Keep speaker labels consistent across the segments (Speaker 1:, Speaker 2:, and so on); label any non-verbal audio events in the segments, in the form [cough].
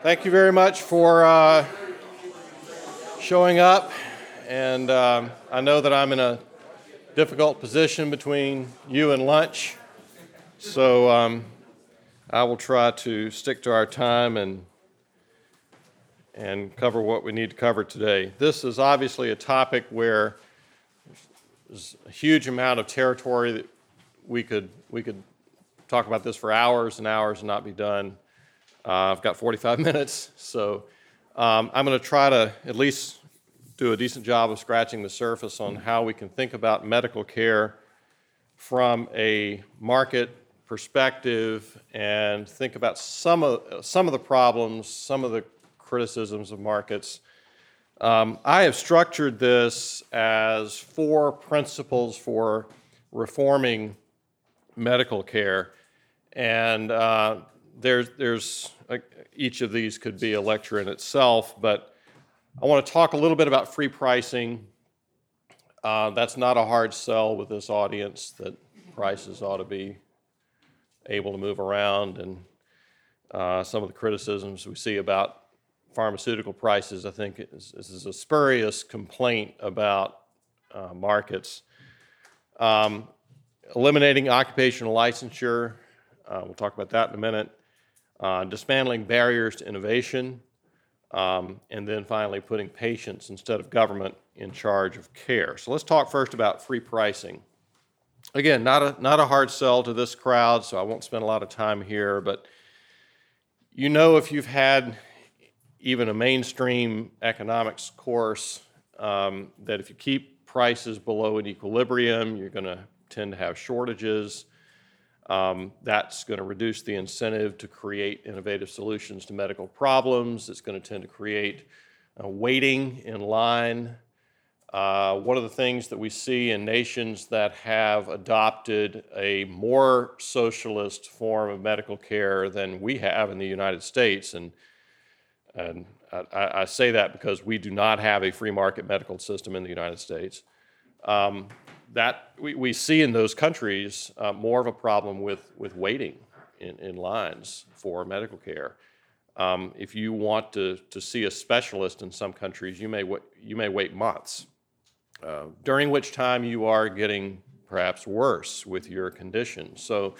Speaker 1: Thank you very much for uh, showing up. And um, I know that I'm in a difficult position between you and lunch. So um, I will try to stick to our time and, and cover what we need to cover today. This is obviously a topic where there's a huge amount of territory that we could, we could talk about this for hours and hours and not be done. Uh, I've got 45 [laughs] minutes, so um, I'm going to try to at least do a decent job of scratching the surface on how we can think about medical care from a market perspective and think about some of, some of the problems, some of the criticisms of markets. Um, I have structured this as four principles for reforming medical care. And uh, there's, there's uh, each of these could be a lecture in itself, but I want to talk a little bit about free pricing. Uh, that's not a hard sell with this audience that prices ought to be able to move around. And uh, some of the criticisms we see about pharmaceutical prices, I think, is, is a spurious complaint about uh, markets. Um, eliminating occupational licensure, uh, we'll talk about that in a minute. Uh, dismantling barriers to innovation, um, and then finally putting patients instead of government in charge of care. So let's talk first about free pricing. Again, not a, not a hard sell to this crowd, so I won't spend a lot of time here, but you know if you've had even a mainstream economics course um, that if you keep prices below an equilibrium, you're going to tend to have shortages. Um, that's going to reduce the incentive to create innovative solutions to medical problems. It's going to tend to create uh, waiting in line. Uh, one of the things that we see in nations that have adopted a more socialist form of medical care than we have in the United States, and, and I, I say that because we do not have a free market medical system in the United States. Um, that we, we see in those countries uh, more of a problem with, with waiting in, in lines for medical care. Um, if you want to, to see a specialist in some countries, you may, you may wait months, uh, during which time you are getting perhaps worse with your condition. So,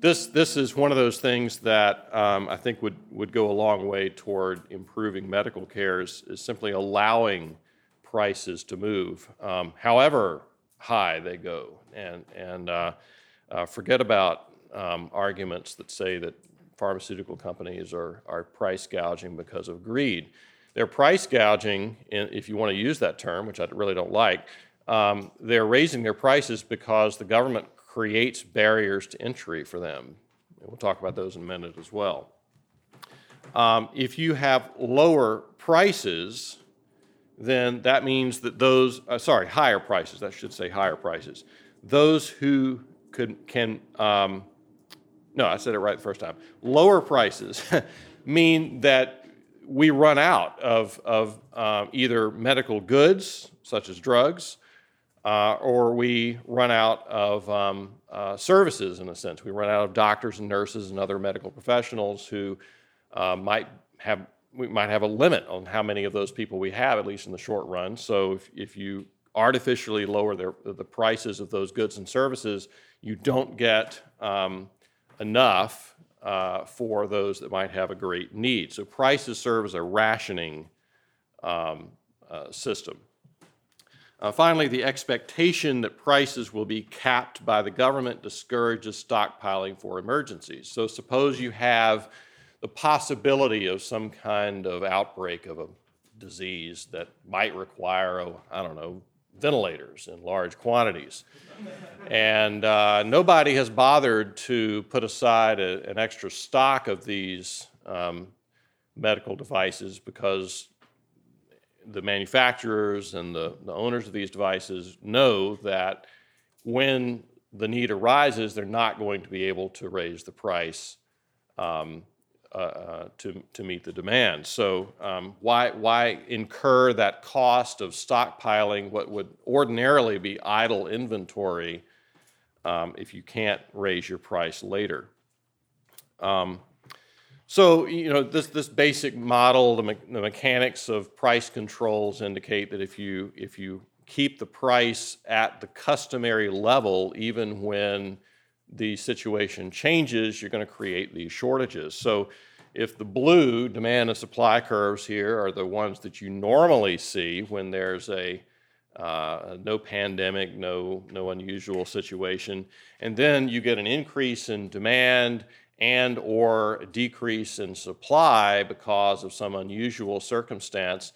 Speaker 1: this, this is one of those things that um, I think would, would go a long way toward improving medical care is, is simply allowing prices to move. Um, however, high they go. And, and uh, uh, forget about um, arguments that say that pharmaceutical companies are, are price gouging because of greed. They're price gouging, if you want to use that term, which I really don't like, um, they're raising their prices because the government creates barriers to entry for them. And we'll talk about those in a minute as well. Um, if you have lower prices, then that means that those, uh, sorry, higher prices, that should say higher prices. Those who could, can, um, no, I said it right the first time. Lower prices [laughs] mean that we run out of, of uh, either medical goods, such as drugs, uh, or we run out of um, uh, services in a sense. We run out of doctors and nurses and other medical professionals who uh, might have we might have a limit on how many of those people we have, at least in the short run. So if, if you artificially lower their, the prices of those goods and services, you don't get um, enough uh, for those that might have a great need. So prices serve as a rationing um, uh, system. Uh, finally, the expectation that prices will be capped by the government discourages stockpiling for emergencies. So suppose you have the possibility of some kind of outbreak of a disease that might require, oh, I don't know, ventilators in large quantities. and uh, nobody has bothered to put aside a, an extra stock of these um, medical devices because the manufacturers and the, the owners of these devices know that when the need arises, they're not going to be able to raise the price um, uh, uh, to, to meet the demand. So um, why, why incur that cost of stockpiling what would ordinarily be idle inventory um, if you can't raise your price later? Um, So, you know, this, this basic model, the, me- the mechanics of price controls indicate that if you, if you keep the price at the customary level, even when the situation changes, you're going to create these shortages. So, if the blue demand and supply curves here are the ones that you normally see when there's a uh, no pandemic, no no unusual situation, and then you get an increase in demand and or decrease in supply because of some unusual circumstance.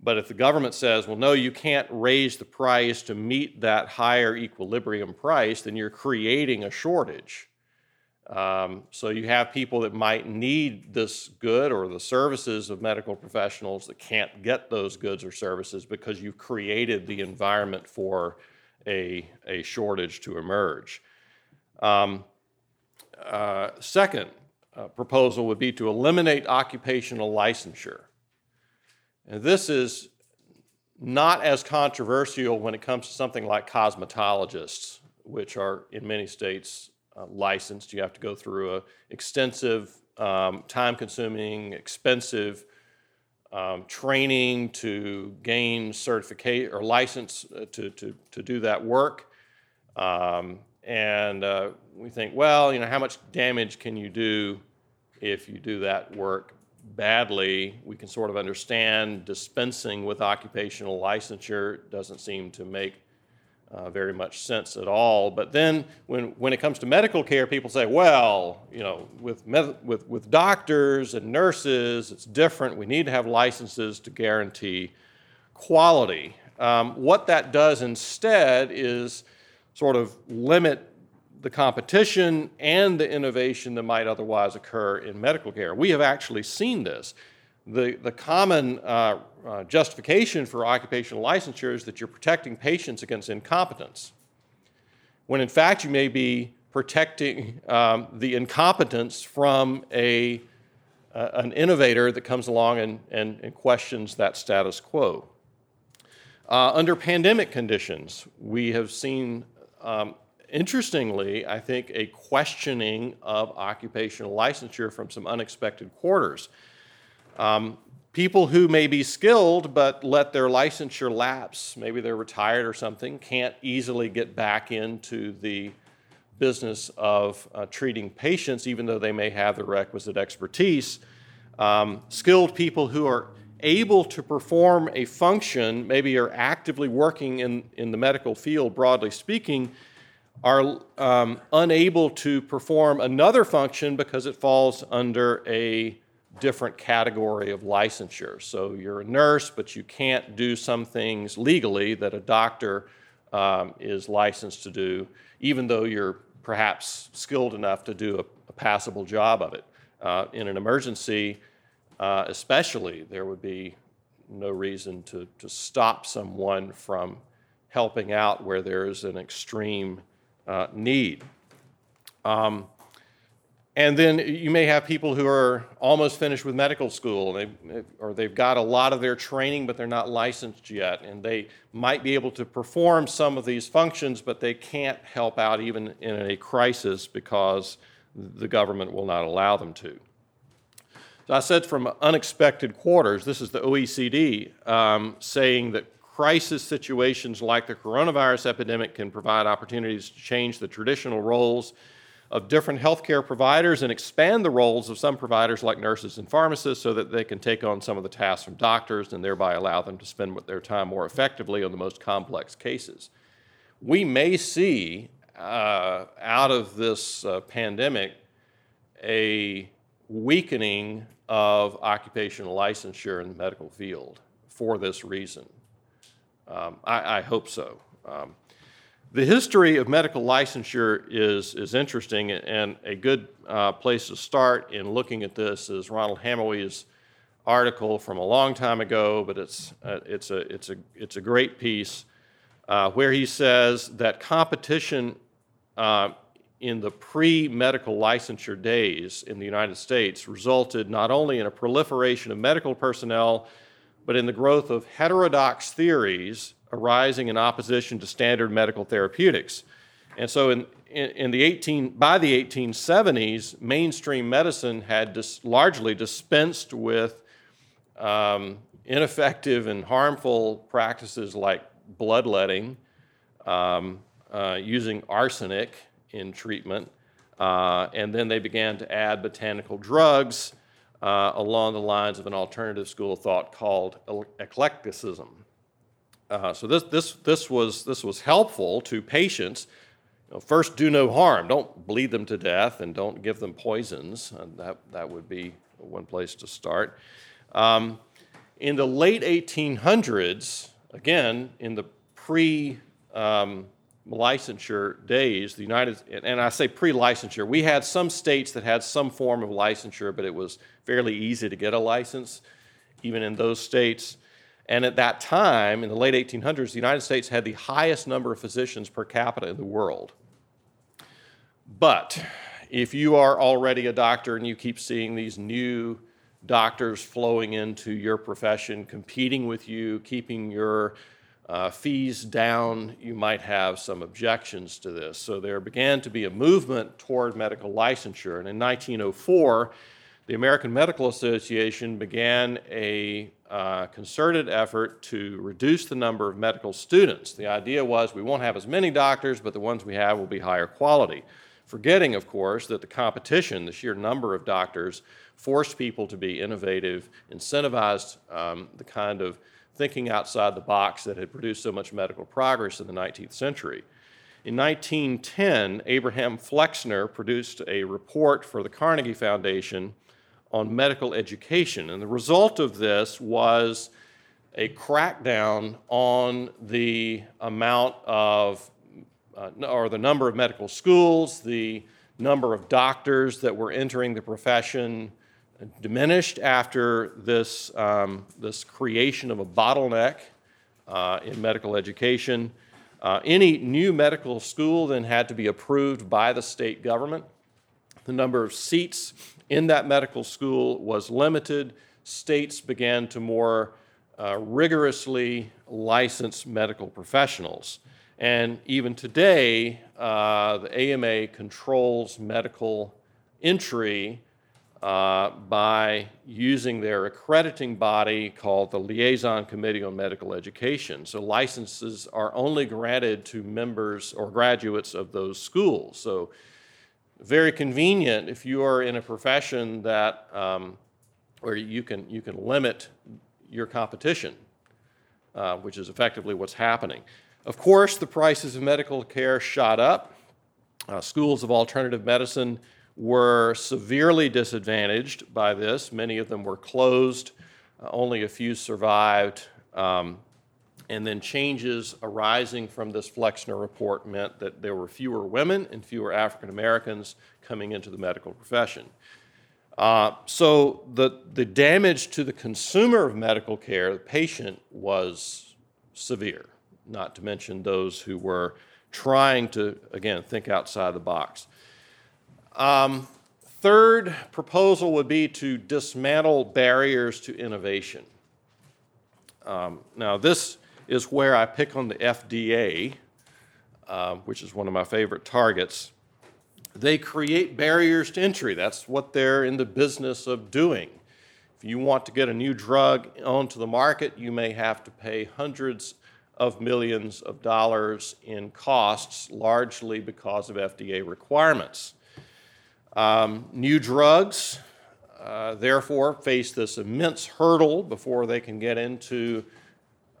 Speaker 1: But if the government says, well, no, you can't raise the price to meet that higher equilibrium price, then you're creating a shortage. Um, so you have people that might need this good or the services of medical professionals that can't get those goods or services because you've created the environment for a, a shortage to emerge. Um, uh, second uh, proposal would be to eliminate occupational licensure. And this is not as controversial when it comes to something like cosmetologists, which are in many states uh, licensed. You have to go through an extensive, um, time consuming, expensive um, training to gain certificate or license uh, to, to, to do that work. Um, and uh, we think, well, you know, how much damage can you do if you do that work badly? We can sort of understand dispensing with occupational licensure doesn't seem to make uh, very much sense at all. But then when, when it comes to medical care, people say, well, you know, with, med- with, with doctors and nurses, it's different. We need to have licenses to guarantee quality. Um, what that does instead is sort of limit the competition and the innovation that might otherwise occur in medical care. We have actually seen this. The, the common uh, uh, justification for occupational licensure is that you're protecting patients against incompetence, when in fact you may be protecting um, the incompetence from a, uh, an innovator that comes along and, and, and questions that status quo. Uh, under pandemic conditions, we have seen um, interestingly, I think, a questioning of occupational licensure from some unexpected quarters. Um, people who may be skilled but let their licensure lapse, maybe they're retired or something, can't easily get back into the business of uh, treating patients, even though they may have the requisite expertise. Um, skilled people who are able to perform a function, maybe are actively working in, in the medical field, broadly speaking, are um, unable to perform another function because it falls under a different category of licensure. So you're a nurse, but you can't do some things legally that a doctor um, is licensed to do, even though you're perhaps skilled enough to do a, a passable job of it. Uh, in an emergency, uh, especially, there would be no reason to, to stop someone from helping out where there's an extreme uh, need. Um, and then you may have people who are almost finished with medical school, they, or they've got a lot of their training, but they're not licensed yet. And they might be able to perform some of these functions, but they can't help out even in a crisis because the government will not allow them to. So I said from unexpected quarters, this is the OECD um, saying that crisis situations like the coronavirus epidemic can provide opportunities to change the traditional roles of different healthcare providers and expand the roles of some providers like nurses and pharmacists so that they can take on some of the tasks from doctors and thereby allow them to spend their time more effectively on the most complex cases. We may see uh, out of this uh, pandemic a weakening of occupational licensure in the medical field for this reason. Um, I, I, hope so. Um, the history of medical licensure is, is interesting, and a good uh, place to start in looking at this is Ronald Hamowy's article from a long time ago, but it's, uh, it's, a, it's, a, it's a great piece uh, where he says that competition uh, in the pre medical licensure days in the United States resulted not only in a proliferation of medical personnel, but in the growth of heterodox theories arising in opposition to standard medical therapeutics. And so in, in, in the 18, by the 1870s, mainstream medicine had dis, largely dispensed with um, ineffective and harmful practices like bloodletting, um, uh, using arsenic in treatment, uh, and then they began to add botanical drugs uh, along the lines of an alternative school of thought called eclecticism. Uh, so this, this, this, was, this was helpful to patients. You know, first, do no harm. Don't bleed them to death and don't give them poisons. And that, that would be one place to start. Um, in the late 1800s, again, in the pre um, licensure days, the United, and I say pre licensure, we had some states that had some form of licensure, but it was fairly easy to get a license, even in those states. And at that time, in the late 1800s, the United States had the highest number of physicians per capita in the world. But if you are already a doctor and you keep seeing these new doctors flowing into your profession, competing with you, keeping your uh, fees down, you might have some objections to this. So there began to be a movement toward medical licensure. And in 1904, the American Medical Association began a uh, concerted effort to reduce the number of medical students. The idea was we won't have as many doctors, but the ones we have will be higher quality. Forgetting, of course, that the competition, the sheer number of doctors, forced people to be innovative, incentivized um, the kind of thinking outside the box that had produced so much medical progress in the 19th century. In 1910, Abraham Flexner produced a report for the Carnegie Foundation on medical education, and the result of this was a crackdown on the amount of, uh, or the number of medical schools, the number of doctors that were entering the profession, diminished after this, um, this creation of a bottleneck uh, in medical education. Uh, any new medical school then had to be approved by the state government. The number of seats in that medical school was limited. States began to more uh, rigorously license medical professionals. And even today, uh, the AMA controls medical entry uh, by using their accrediting body called the Liaison Committee on Medical Education. So licenses are only granted to members or graduates of those schools. So very convenient if you are in a profession that um, where you can you can limit your competition, uh, which is effectively what's happening. Of course, the prices of medical care shot up. Uh, schools of alternative medicine were severely disadvantaged by this. Many of them were closed, uh, only a few survived. Um, and then changes arising from this Flexner report meant that there were fewer women and fewer African Americans coming into the medical profession. Uh, so the, the damage to the consumer of medical care, the patient, was severe, not to mention those who were trying to, again, think outside the box. Um, third proposal would be to dismantle barriers to innovation. Um, now, this is where I pick on the FDA, uh, which is one of my favorite targets. They create barriers to entry. That's what they're in the business of doing. If you want to get a new drug onto the market, you may have to pay hundreds of millions of dollars in costs, largely because of FDA requirements. Um, new drugs, uh, therefore, face this immense hurdle before they can get into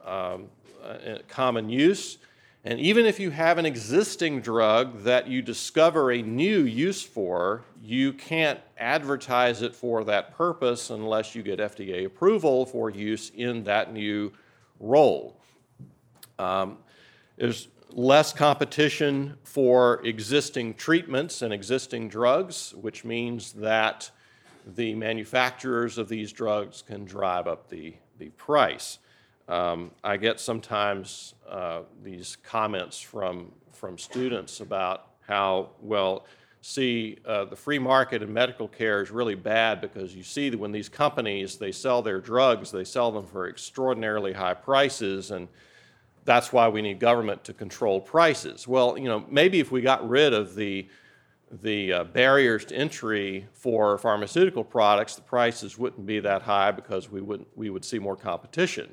Speaker 1: um, uh, common use. And even if you have an existing drug that you discover a new use for, you can't advertise it for that purpose unless you get FDA approval for use in that new role. Um, there's less competition for existing treatments and existing drugs, which means that the manufacturers of these drugs can drive up the, the price. Um, I get sometimes uh, these comments from, from students about how, well, see, uh, the free market in medical care is really bad because you see that when these companies, they sell their drugs, they sell them for extraordinarily high prices, and that's why we need government to control prices. Well, you know, maybe if we got rid of the the uh, barriers to entry for pharmaceutical products, the prices wouldn't be that high because we would we would see more competition.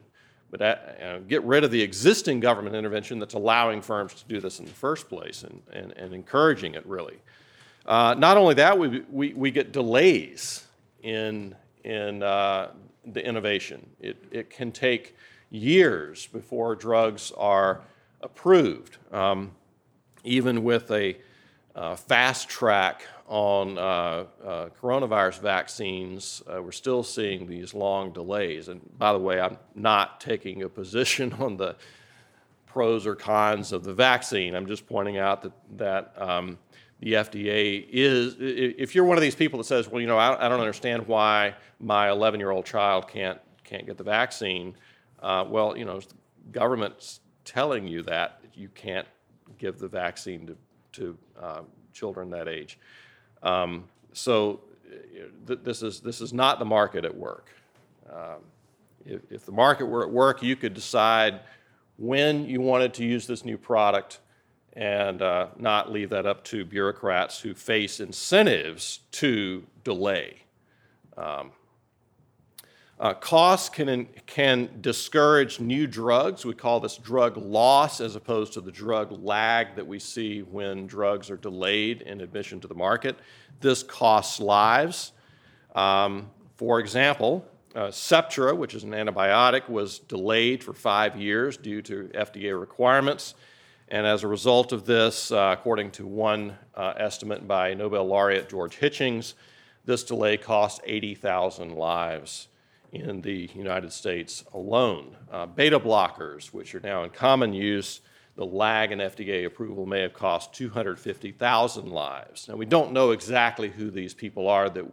Speaker 1: But uh, get rid of the existing government intervention that's allowing firms to do this in the first place and, and, and encouraging it really. Uh, not only that, we, we, we get delays in, in uh, the innovation. It, it can take years before drugs are approved. Um, even with a uh, fast track on uh, uh, coronavirus vaccines, uh, we're still seeing these long delays. And by the way, I'm not taking a position [laughs] on the pros or cons of the vaccine. I'm just pointing out that, that um, the FDA is, if you're one of these people that says, well, you know, I, I don't understand why my 11 year old child can't, can't get the vaccine, uh, well, you know, government's telling you that you can't give the vaccine to, to uh, children that age. Um, so th- this, is, this is not the market at work. Um, if, if the market were at work, you could decide when you wanted to use this new product and uh, not leave that up to bureaucrats who face incentives to delay. Um, uh, costs can, can discourage new drugs. We call this drug loss as opposed to the drug lag that we see when drugs are delayed in admission to the market. This costs lives. Um, for example, uh, Septra, which is an antibiotic, was delayed for five years due to FDA requirements. And as a result of this, uh, according to one uh, estimate by Nobel laureate George Hitchings, this delay cost 80,000 lives in the United States alone. Uh, beta blockers, which are now in common use, the lag in FDA approval may have cost 250,000 lives. Now, we don't know exactly who these people are that,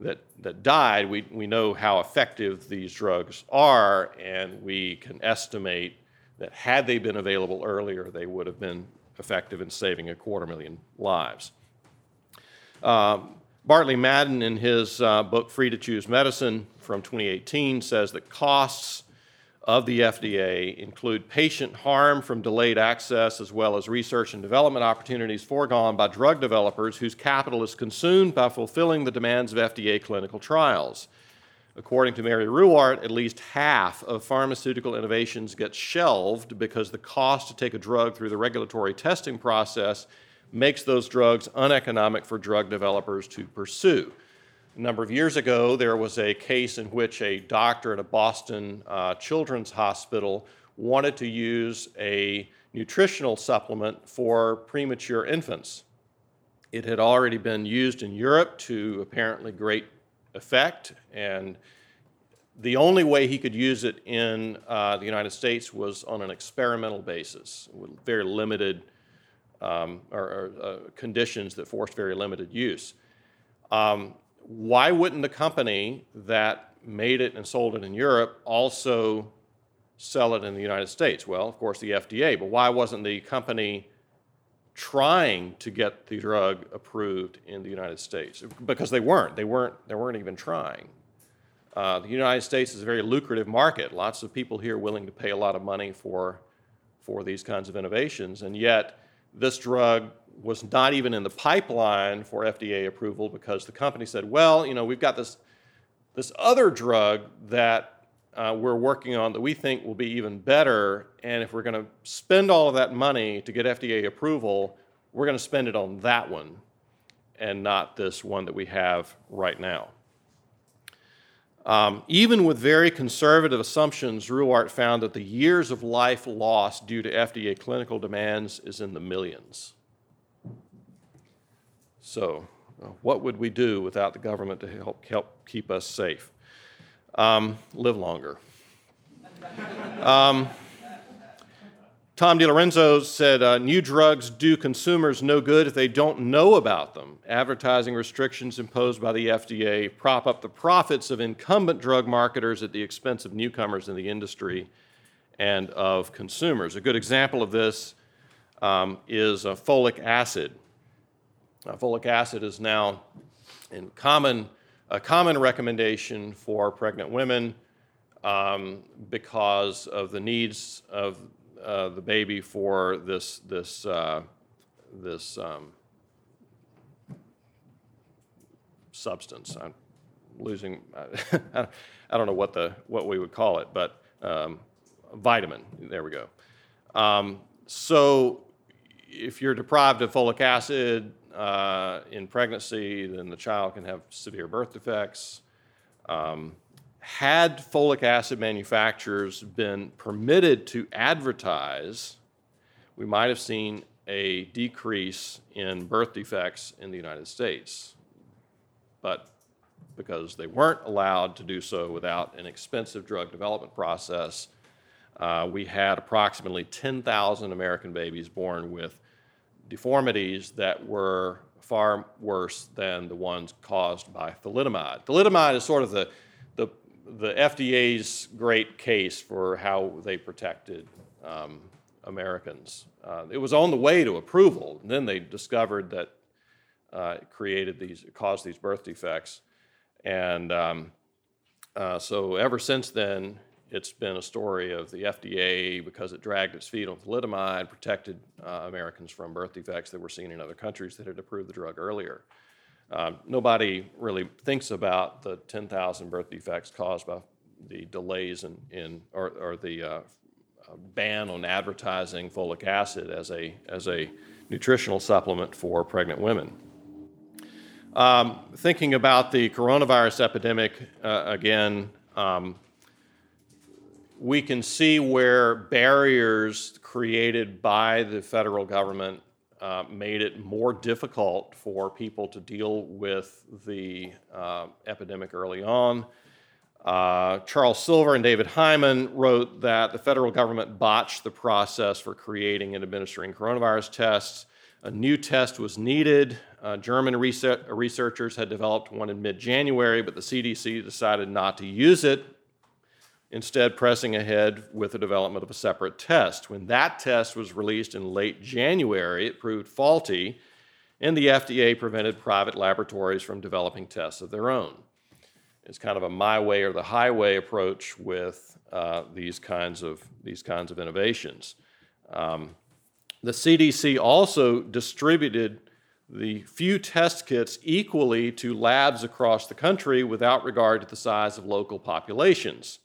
Speaker 1: that, that died. We, we know how effective these drugs are, and we can estimate that had they been available earlier, they would have been effective in saving a quarter million lives. Um, Bartley Madden, in his uh, book Free to Choose Medicine from 2018, says that costs of the FDA include patient harm from delayed access as well as research and development opportunities foregone by drug developers whose capital is consumed by fulfilling the demands of FDA clinical trials. According to Mary Ruwart, at least half of pharmaceutical innovations get shelved because the cost to take a drug through the regulatory testing process makes those drugs uneconomic for drug developers to pursue. A number of years ago, there was a case in which a doctor at a Boston uh, children's hospital wanted to use a nutritional supplement for premature infants. It had already been used in Europe to apparently great effect, and the only way he could use it in uh, the United States was on an experimental basis, with very limited um, or, or uh, conditions that forced very limited use. Um, why wouldn't the company that made it and sold it in Europe also sell it in the United States? Well, of course, the FDA, but why wasn't the company trying to get the drug approved in the United States? Because they weren't. They weren't, they weren't even trying. Uh, the United States is a very lucrative market. Lots of people here willing to pay a lot of money for, for these kinds of innovations, and yet this drug was not even in the pipeline for FDA approval because the company said, well, you know, we've got this, this other drug that uh, we're working on that we think will be even better, and if we're going to spend all of that money to get FDA approval, we're going to spend it on that one and not this one that we have right now. Um, even with very conservative assumptions, Ruwart found that the years of life lost due to FDA clinical demands is in the millions. So, uh, what would we do without the government to help, help keep us safe? Um, live longer. [laughs] Um, Tom DiLorenzo said uh, new drugs do consumers no good if they don't know about them. Advertising restrictions imposed by the FDA prop up the profits of incumbent drug marketers at the expense of newcomers in the industry and of consumers. A good example of this um, is uh, folic acid. Uh, folic acid is now in common, a common recommendation for pregnant women um, because of the needs of uh, the baby for this this uh, this um, substance. I'm losing. [laughs] I don't know what the what we would call it, but um, vitamin. There we go. Um, so, if you're deprived of folic acid uh, in pregnancy, then the child can have severe birth defects. Um, had folic acid manufacturers been permitted to advertise, we might have seen a decrease in birth defects in the United States. But because they weren't allowed to do so without an expensive drug development process, uh, we had approximately 10,000 American babies born with deformities that were far worse than the ones caused by thalidomide. Thalidomide is sort of the, the, the FDA's great case for how they protected um, Americans. Uh, it was on the way to approval, and then they discovered that uh, it created these, it caused these birth defects. And um, uh, so ever since then, it's been a story of the FDA, because it dragged its feet on thalidomide, protected uh, Americans from birth defects that were seen in other countries that had approved the drug earlier. Um, nobody really thinks about the 10,000 birth defects caused by the delays in, in or, or the uh, ban on advertising folic acid as a, as a nutritional supplement for pregnant women. Um, thinking about the coronavirus epidemic uh, again, um, we can see where barriers created by the federal government uh, made it more difficult for people to deal with the uh, epidemic early on. Uh, Charles Silver and David Hyman wrote that the federal government botched the process for creating and administering coronavirus tests. A new test was needed. Uh, German researchers had developed one in mid January, but the CDC decided not to use it instead pressing ahead with the development of a separate test. When that test was released in late January, it proved faulty, and the FDA prevented private laboratories from developing tests of their own. It's kind of a my way or the highway approach with uh, these kinds of these kinds of innovations. Um, the CDC also distributed the few test kits equally to labs across the country without regard to the size of local populations.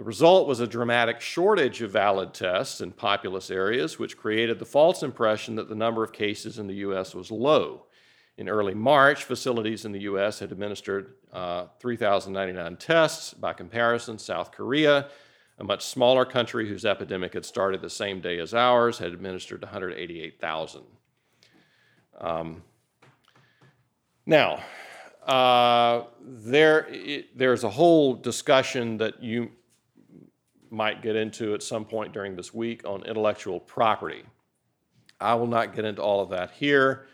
Speaker 1: The result was a dramatic shortage of valid tests in populous areas, which created the false impression that the number of cases in the U.S. was low. In early March, facilities in the U.S. had administered uh, 3,099 tests. By comparison, South Korea, a much smaller country whose epidemic had started the same day as ours, had administered 188,000. Um, now, uh, there, it, there's a whole discussion that you might get into at some point during this week on intellectual property. I will not get into all of that here.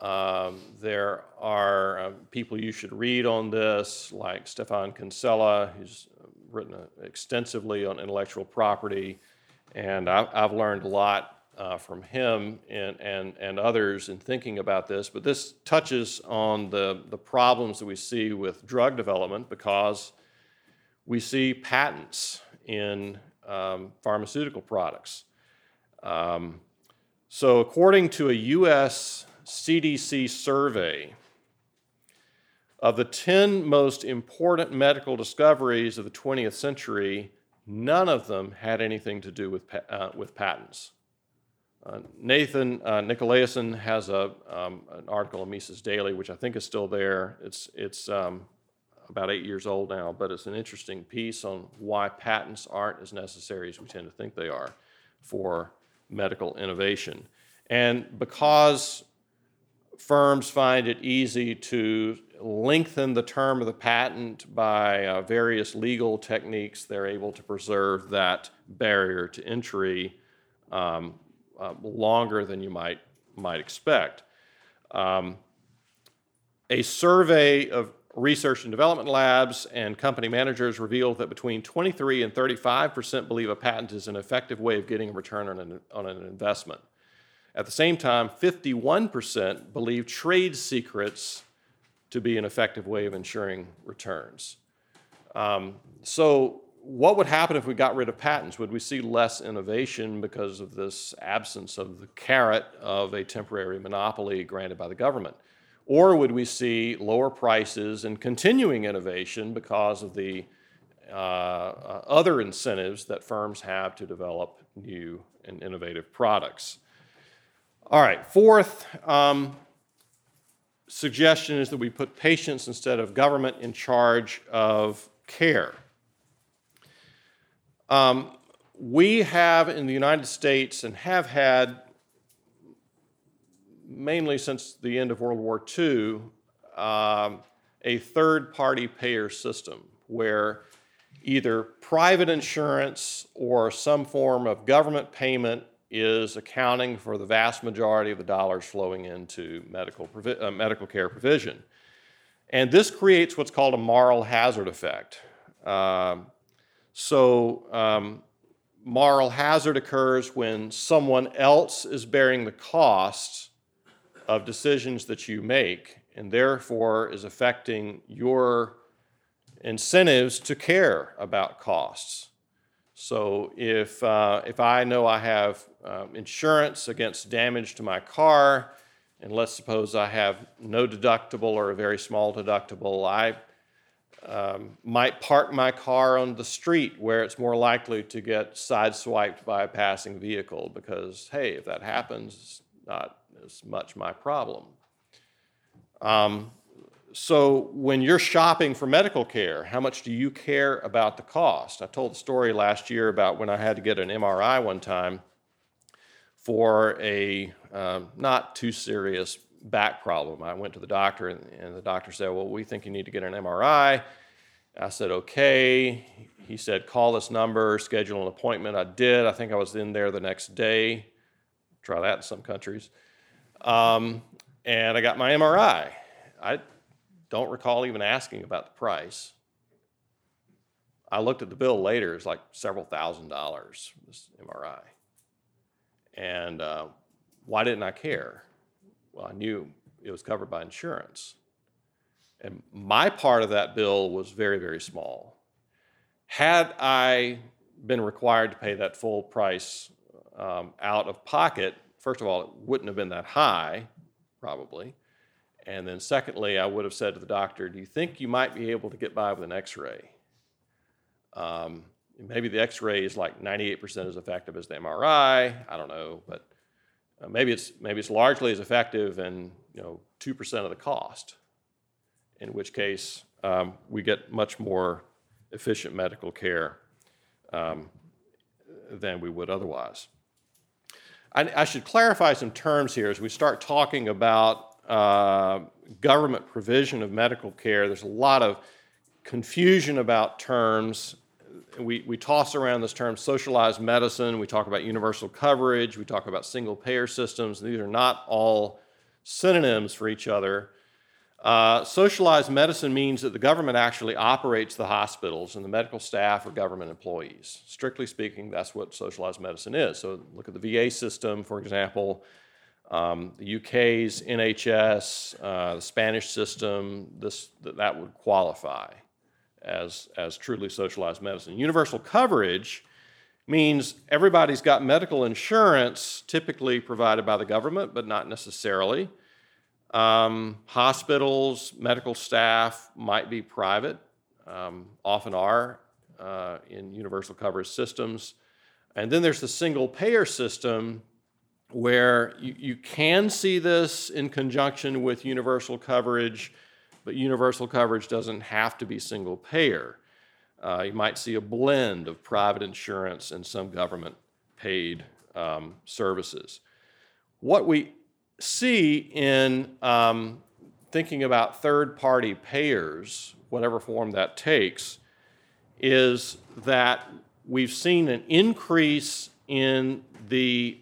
Speaker 1: Um, there are uh, people you should read on this, like Stephan Kinsella, who's written uh, extensively on intellectual property, and I, have learned a lot uh, from him and, and, and others in thinking about this. But this touches on the, the problems that we see with drug development because we see patents in um, pharmaceutical products. Um, so, according to a US CDC survey, of the 10 most important medical discoveries of the 20th century, none of them had anything to do with, uh, with patents. Uh, Nathan uh, Nicolaisen has a, um, an article in Mises Daily, which I think is still there. It's, it's um, about eight years old now, but it's an interesting piece on why patents aren't as necessary as we tend to think they are for medical innovation. And because firms find it easy to lengthen the term of the patent by uh, various legal techniques, they're able to preserve that barrier to entry um, uh, longer than you might, might expect. Um, a survey of research and development labs and company managers revealed that between 23 and 35 percent believe a patent is an effective way of getting a return on an, on an investment. At the same time, 51 percent believe trade secrets to be an effective way of ensuring returns. Um, so what would happen if we got rid of patents? Would we see less innovation because of this absence of the carrot of a temporary monopoly granted by the government? Or would we see lower prices and continuing innovation because of the uh, other incentives that firms have to develop new and innovative products? All right, fourth um, suggestion is that we put patients instead of government in charge of care. Um, we have in the United States and have had mainly since the end of World War II um, a third party payer system where either private insurance or some form of government payment is accounting for the vast majority of the dollars flowing into medical, uh, medical care provision. And this creates what's called a moral hazard effect. Um, so, um, moral hazard occurs when someone else is bearing the costs of decisions that you make, and therefore is affecting your incentives to care about costs. So, if, uh, if I know I have um, insurance against damage to my car, and let's suppose I have no deductible or a very small deductible, I um, might park my car on the street where it's more likely to get sideswiped by a passing vehicle because, hey, if that happens, it's not as much my problem. Um, so, when you're shopping for medical care, how much do you care about the cost? I told the story last year about when I had to get an MRI one time for a um, not too serious back problem. I went to the doctor, and, and, the doctor said, Well, we think you need to get an MRI. I said, Okay. He said, Call this number, schedule an appointment. I did. I think I was in there the next day. Try that in some countries. Um, and I got my MRI. I don't recall even asking about the price. I looked at the bill later, it's like several thousand dollars, this MRI. And uh, why didn't I care? Well, I knew it was covered by insurance. And my part of that bill was very, very small. Had I been required to pay that full price um, out of pocket, first of all, it wouldn't have been that high, probably. And then, secondly, I would have said to the doctor, Do you think you might be able to get by with an x ray? Um, maybe the x ray is like 98% as effective as the MRI. I don't know, but uh, maybe it's maybe it's largely as effective and you know two percent of the cost. In which case, um, we get much more efficient medical care um, than we would otherwise. I, I, should clarify some terms here as we start talking about uh, government provision of medical care. There's a lot of confusion about terms we, we toss around this term socialized medicine. We talk about universal coverage. We talk about single payer systems. These are not all synonyms for each other. Uh, socialized medicine means that the government actually operates the hospitals and the medical staff are government employees. Strictly speaking, that's what socialized medicine is. So look at the VA system, for example, um, the UK's NHS, uh, the Spanish system, this, that would qualify as, as truly socialized medicine. Universal coverage means everybody's got medical insurance, typically provided by the government, but not necessarily. Um, hospitals, medical staff might be private, um, often are uh, in universal coverage systems. And then there's the single payer system where you, you can see this in conjunction with universal coverage but universal coverage doesn't have to be single payer. Uh, you might see a blend of private insurance and some government paid um, services. What we see in um, thinking about third party payers, whatever form that takes, is that we've seen an increase in the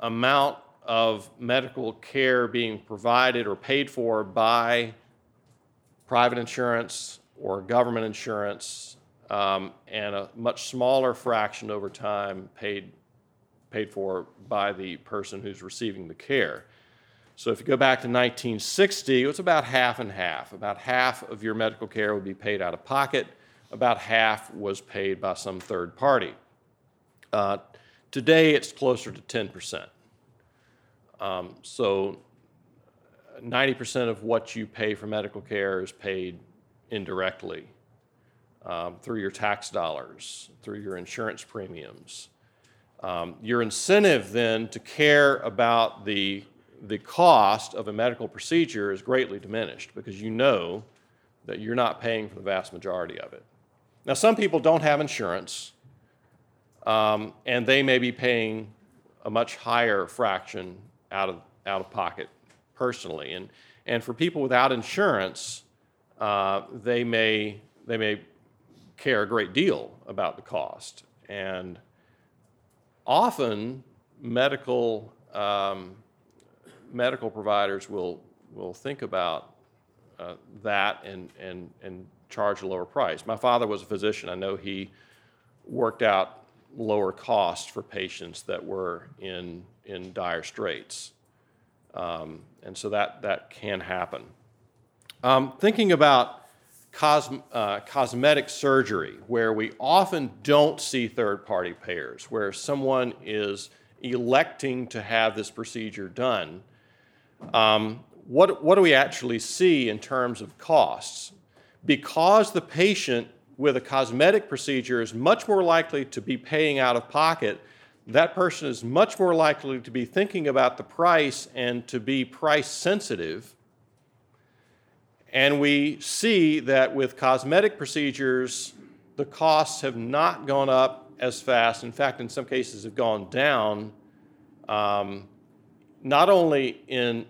Speaker 1: amount of medical care being provided or paid for by private insurance or government insurance, um, and a much smaller fraction over time paid, paid for by the person who's receiving the care. So if you go back to 1960, it was about half and half. About half of your medical care would be paid out of pocket, about half was paid by some third party. Uh, today, it's closer to 10%. Um, so 90% of what you pay for medical care is paid indirectly um, through your tax dollars, through your insurance premiums. Um, your incentive then to care about the, the cost of a medical procedure is greatly diminished because you know that you're not paying for the vast majority of it. Now, some people don't have insurance, um, and they may be paying a much higher fraction out of, out of pocket personally. And, and for people without insurance, uh, they, may, they may care a great deal about the cost. And often, medical, um, medical providers will, will think about uh, that and, and, and charge a lower price. My father was a physician. I know he worked out lower costs for patients that were in, in dire straits. Um, and so that, that can happen. Um, thinking about uh, cosmetic surgery, where we often don't see third party payers, where someone is electing to have this procedure done, um, what, what do we actually see in terms of costs? Because the patient with a cosmetic procedure is much more likely to be paying out of pocket that person is much more likely to be thinking about the price and to be price sensitive. And we see that with cosmetic procedures, the costs have not gone up as fast. In fact, in some cases, have gone down, um, not only in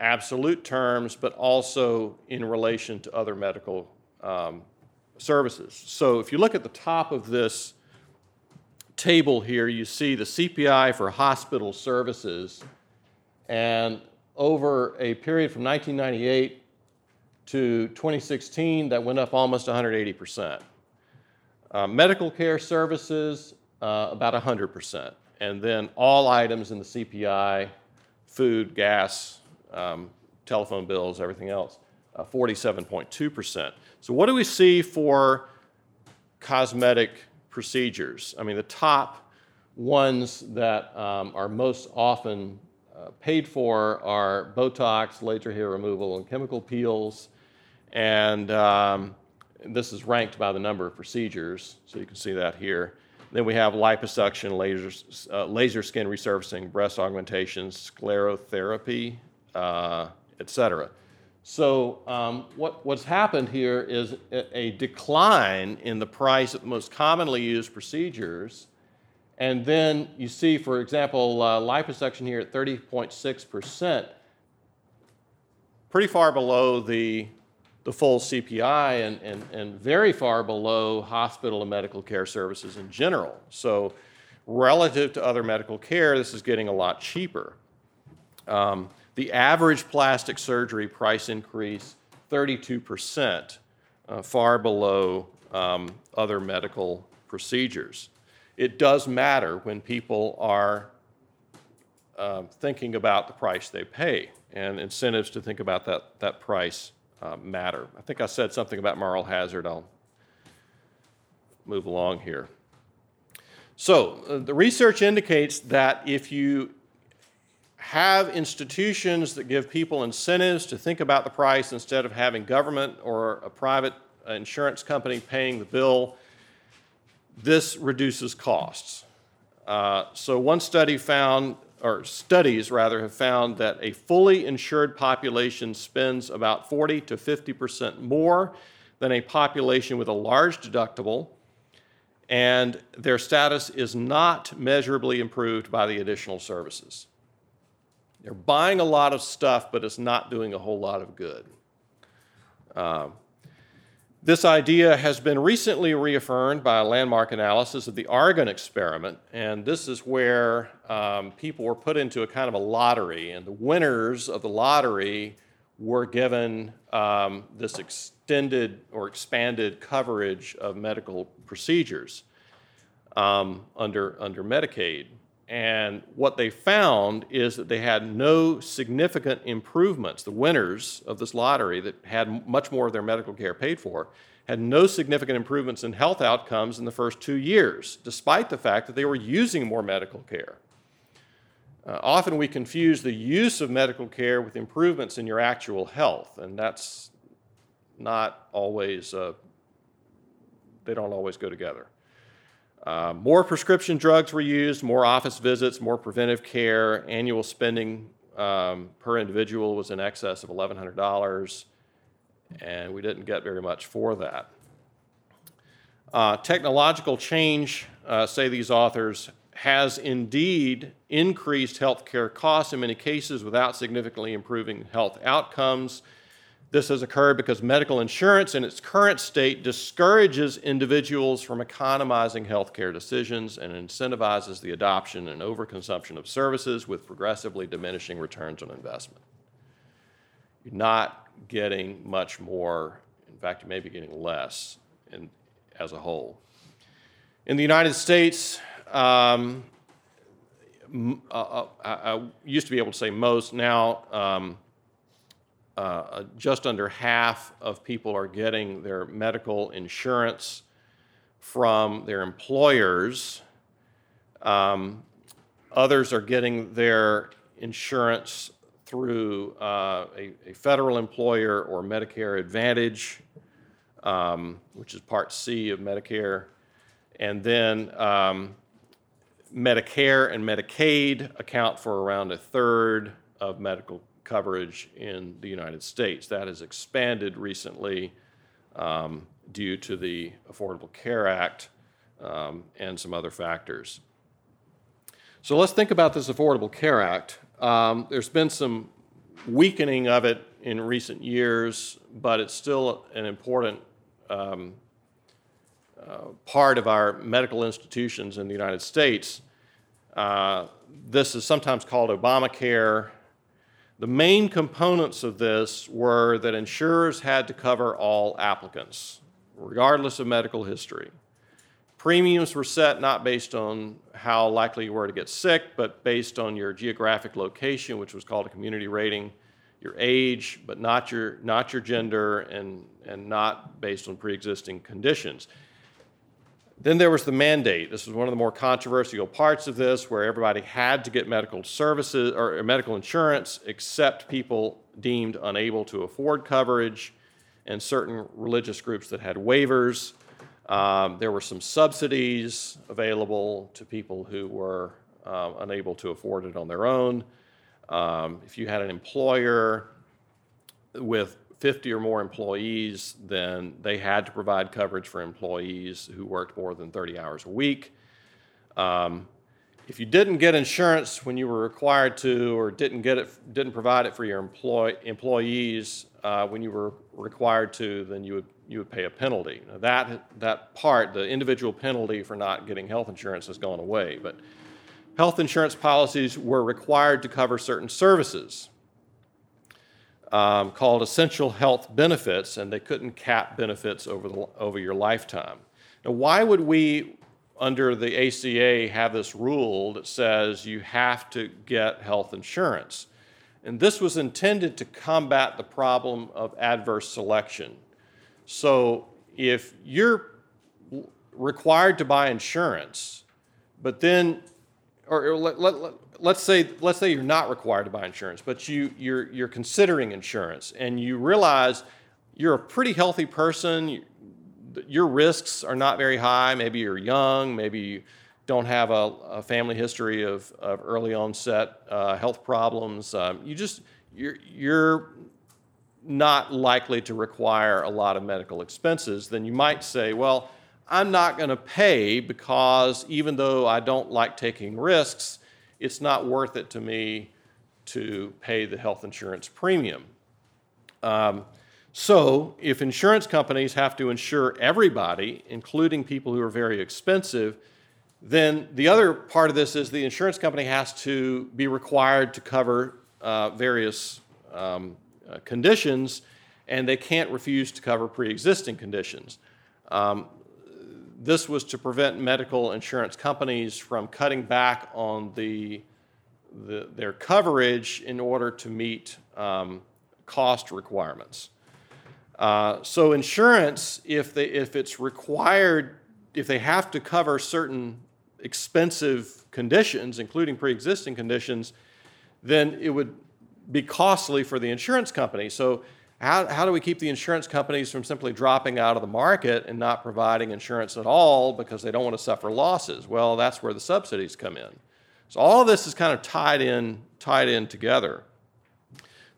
Speaker 1: absolute terms, but also in relation to other medical um, services. So if you look at the top of this table here, you see the CPI for hospital services. And over a period from 1998 to 2016, that went up almost 180%. Uh, medical care services, uh, about 100%. And then all items in the CPI, food, gas, um, telephone bills, everything else, uh, 47.2%. So, what do we see for cosmetic procedures. I mean, the top ones that um, are most often uh, paid for are Botox, laser hair removal, and chemical peels. And um, this is ranked by the number of procedures, so you can see that here. Then we have liposuction, laser, uh, laser skin resurfacing, breast augmentations, sclerotherapy, uh. So um, what, what's happened here is a, a, decline in the price of the most commonly used procedures. And then you see, for example, uh, liposuction here at 30.6%, pretty far below the, the full CPI and, and, and very far below hospital and medical care services in general. So relative to other medical care, this is getting a lot cheaper. Um, the average plastic surgery price increase, 32%, uh, far below um, other medical procedures. It does matter when people are uh, thinking about the price they pay, and incentives to think about that, that price uh, matter. I think I said something about moral hazard. I'll move along here. So, uh, the research indicates that if you have institutions that give people incentives to think about the price instead of having government or a private insurance company paying the bill, this reduces costs. Uh, so, one study found, or studies rather, have found that a fully insured population spends about 40 to 50 percent more than a population with a large deductible, and their status is not measurably improved by the additional services. They're buying a lot of stuff, but it's not doing a whole lot of good. Um, this idea has been recently reaffirmed by a landmark analysis of the Oregon experiment, and this is where um, people were put into a kind of a lottery, and the winners of the lottery were given um, this extended or expanded coverage of medical procedures um, under, under Medicaid. And what they found is that they had no significant improvements. The winners of this lottery that had much more of their medical care paid for had no significant improvements in health outcomes in the first two years, despite the fact that they were using more medical care. Uh, often we confuse the use of medical care with improvements in your actual health, and that's not always, uh, they don't always go together. Uh, more prescription drugs were used, more office visits, more preventive care. Annual spending um, per individual was in excess of $1,100, and we didn't get very much for that. Uh, technological change, uh, say these authors, has indeed increased healthcare costs in many cases without significantly improving health outcomes. This has occurred because medical insurance in its current state discourages individuals from economizing healthcare decisions and incentivizes the adoption and overconsumption of services with progressively diminishing returns on investment. You're not getting much more, in fact, you may be getting less in, as a whole. In the United States, um, uh, uh, I, I, used to be able to say most, now um, uh, just under half of people are getting their medical insurance from their employers. Um, others are getting their insurance through uh, a, a, federal employer or Medicare Advantage, um, which is Part C of Medicare. And then um, Medicare and Medicaid account for around a third of medical coverage in the United States. That has expanded recently um, due to the Affordable Care Act um, and some other factors. So let's think about this Affordable Care Act. Um, there's been some weakening of it in recent years, but it's still an important um, uh, part of our medical institutions in the United States. Uh, this is sometimes called Obamacare. The main components of this were that insurers had to cover all applicants, regardless of medical history. Premiums were set not based on how likely you were to get sick, but based on your geographic location, which was called a community rating, your age, but not your, not your gender, and, and not based on pre existing conditions. Then there was the mandate. This was one of the more controversial parts of this, where everybody had to get medical services or medical insurance except people deemed unable to afford coverage and certain religious groups that had waivers. Um, there were some subsidies available to people who were um, unable to afford it on their own. Um, if you had an employer with 50 or more employees, then they had to provide coverage for employees who worked more than 30 hours a week. Um, if you didn't get insurance when you were required to, or didn't get it, didn't provide it for your employ, employees uh, when you were required to, then you would you would pay a penalty. Now that that part, the individual penalty for not getting health insurance, has gone away. But health insurance policies were required to cover certain services um, called essential health benefits, and they couldn't cap benefits over, the, over your lifetime. Now, why would we, under the ACA, have this rule that says you have to get health insurance? And this was intended to combat the problem of adverse selection. So, if you're required to buy insurance, but then, or let, let, let let's say let's say you're not required to buy insurance, but you you're you're considering insurance and you realize you're a pretty healthy person. Your risks are not very high. Maybe you're young. Maybe you don't have a, a family history of, of early onset uh, health problems. Um, you just you're you're not likely to require a lot of medical expenses. Then you might say, well. I'm not going to pay because even though I don't like taking risks, it's not worth it to me to pay the health insurance premium. Um, so, if insurance companies have to insure everybody, including people who are very expensive, then the other part of this is the insurance company has to be required to cover uh, various um, uh, conditions, and they can't refuse to cover pre existing conditions. Um, this was to prevent medical insurance companies from cutting back on the, the their coverage in order to meet um, cost requirements. Uh, so insurance, if they if it's required, if they have to cover certain expensive conditions, including pre-existing conditions, then it would be costly for the insurance company. So how, how do we keep the insurance companies from simply dropping out of the market and not providing insurance at all because they don't want to suffer losses? Well, that's where the subsidies come in. So all of this is kind of tied in, tied in together.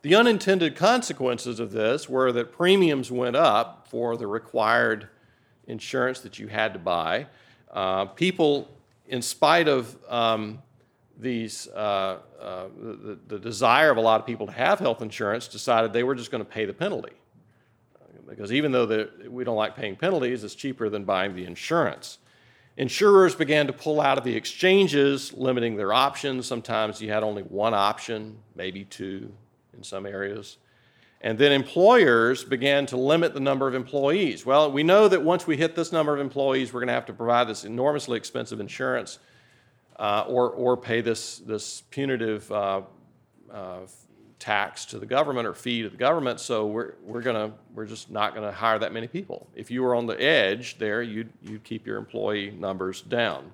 Speaker 1: The unintended consequences of this were that premiums went up for the required insurance that you had to buy. Uh, people, in spite of um, these, uh, uh, the, the, desire of a lot of people to have health insurance, decided they were just going to pay the penalty. Because even though we don't like paying penalties, it's cheaper than buying the insurance. Insurers began to pull out of the exchanges, limiting their options. Sometimes you had only one option, maybe two in some areas. And then employers began to limit the number of employees. Well, we know that once we hit this number of employees, we're going to have to provide this enormously expensive insurance uh, or, or pay this, this punitive uh, uh, tax to the government or fee to the government. So we're, we're, gonna, we're just not going to hire that many people. If you were on the edge there, you'd, you'd keep your employee numbers down.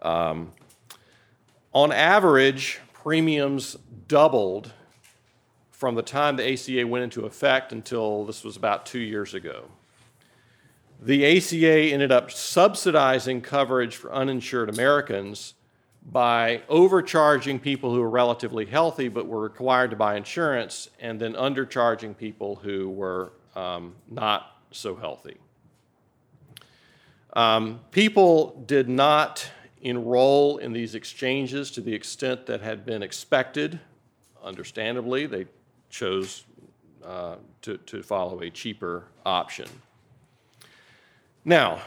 Speaker 1: Um, on average, premiums doubled from the time the ACA went into effect until this was about two years ago. The ACA ended up subsidizing coverage for uninsured Americans by overcharging people who were relatively healthy but were required to buy insurance and then undercharging people who were um, not so healthy. Um, people did not enroll in these exchanges to the extent that had been expected. Understandably, they chose uh, to, to follow a cheaper option. Now,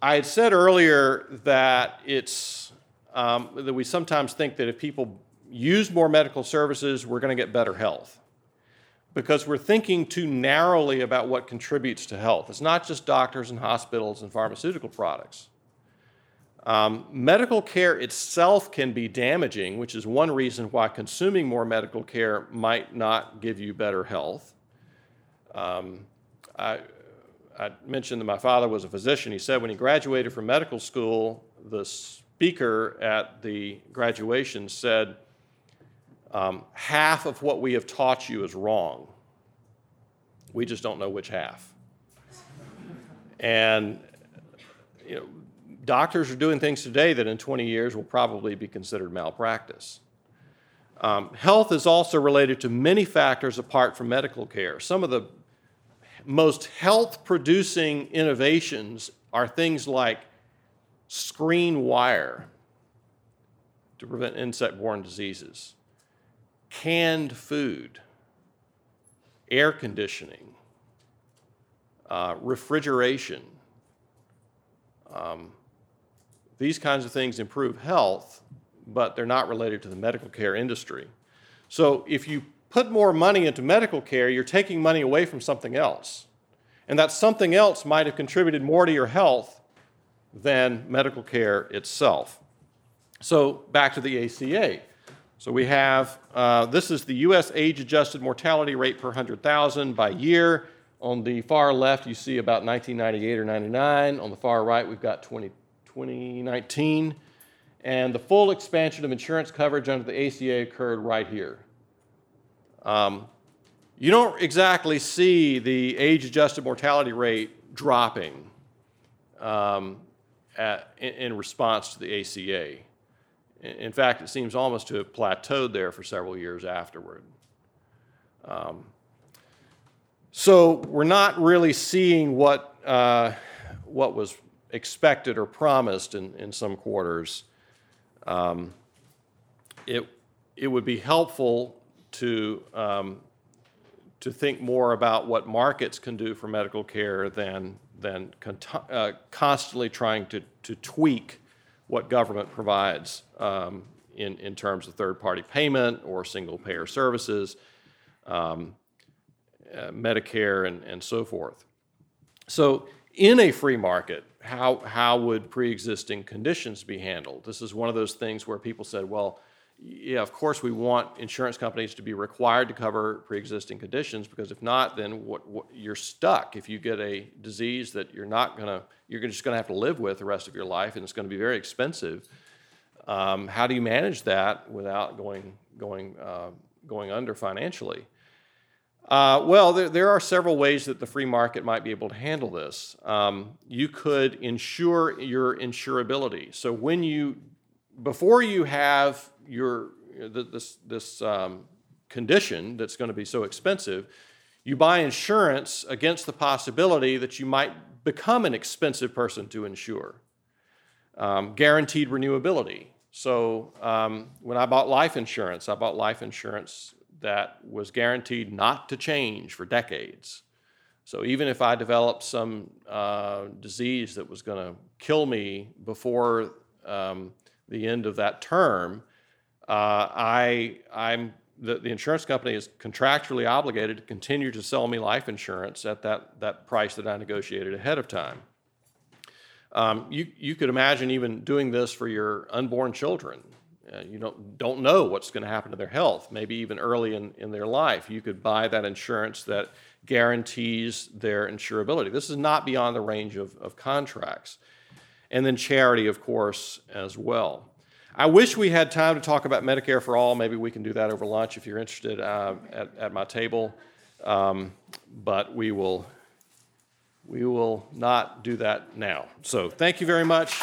Speaker 1: I had said earlier that it's um, that we sometimes think that if people use more medical services, we're going to get better health. Because we're thinking too narrowly about what contributes to health. It's not just doctors and hospitals and pharmaceutical products. Um, medical care itself can be damaging, which is one reason why consuming more medical care might not give you better health. Um, I, I mentioned that my father was a physician. He said when he graduated from medical school, the speaker at the graduation said, um, Half of what we have taught you is wrong. We just don't know which half. And you know, doctors are doing things today that in 20 years will probably be considered malpractice. Um, health is also related to many factors apart from medical care. Some of the most health producing innovations are things like screen wire to prevent insect borne diseases, canned food, air conditioning, uh, refrigeration. Um, these kinds of things improve health, but they're not related to the medical care industry. So if you put more money into medical care, you're taking money away from something else. And that something else might have contributed more to your health than medical care itself. So back to the ACA. So we have uh, this is the US age adjusted mortality rate per 100,000 by year. On the far left, you see about 1998 or 99. On the far right, we've got 20, 2019. And the full expansion of insurance coverage under the ACA occurred right here. Um, you don't exactly see the age adjusted mortality rate dropping um, at, in, in, response to the ACA. In, fact, it seems almost to have plateaued there for several years afterward. Um, so we're not really seeing what, uh, what was expected or promised in, in some quarters, um, it, it would be helpful to, um, to think more about what markets can do for medical care than, than uh, constantly trying to, to tweak what government provides um, in, in terms of third party payment or single payer services, um, uh, Medicare, and, and so forth. So, in a free market, how, how would pre existing conditions be handled? This is one of those things where people said, well, yeah, of course, we want insurance companies to be required to cover pre-existing conditions because if not, then what, what you're stuck. If you get a disease that you're not gonna, you're just gonna have to live with the rest of your life, and it's gonna be very expensive. Um, how do you manage that without going going uh, going under financially? Uh, well, there, there are several ways that the free market might be able to handle this. Um, you could insure your insurability. So when you, before you have your this this um, condition that's going to be so expensive, you buy insurance against the possibility that you might become an expensive person to insure. Um, guaranteed renewability. So um, when I bought life insurance, I bought life insurance that was guaranteed not to change for decades. So even if I developed some uh, disease that was going to kill me before um, the end of that term, I, I'm, the, the insurance company is contractually obligated to continue to sell me life insurance at that, that price that I negotiated ahead of time. Um, you, you could imagine even doing this for your unborn children. Uh, you don't, don't know what's going to happen to their health, maybe even early in, in their life. You could buy that insurance that guarantees their insurability. This is not beyond the range of, of contracts. And then charity, of course, as well. I wish we had time to talk about Medicare for All. Maybe we can do that over lunch if you're interested uh, at, at my table. Um, but we will, we will not do that now. So thank you very much.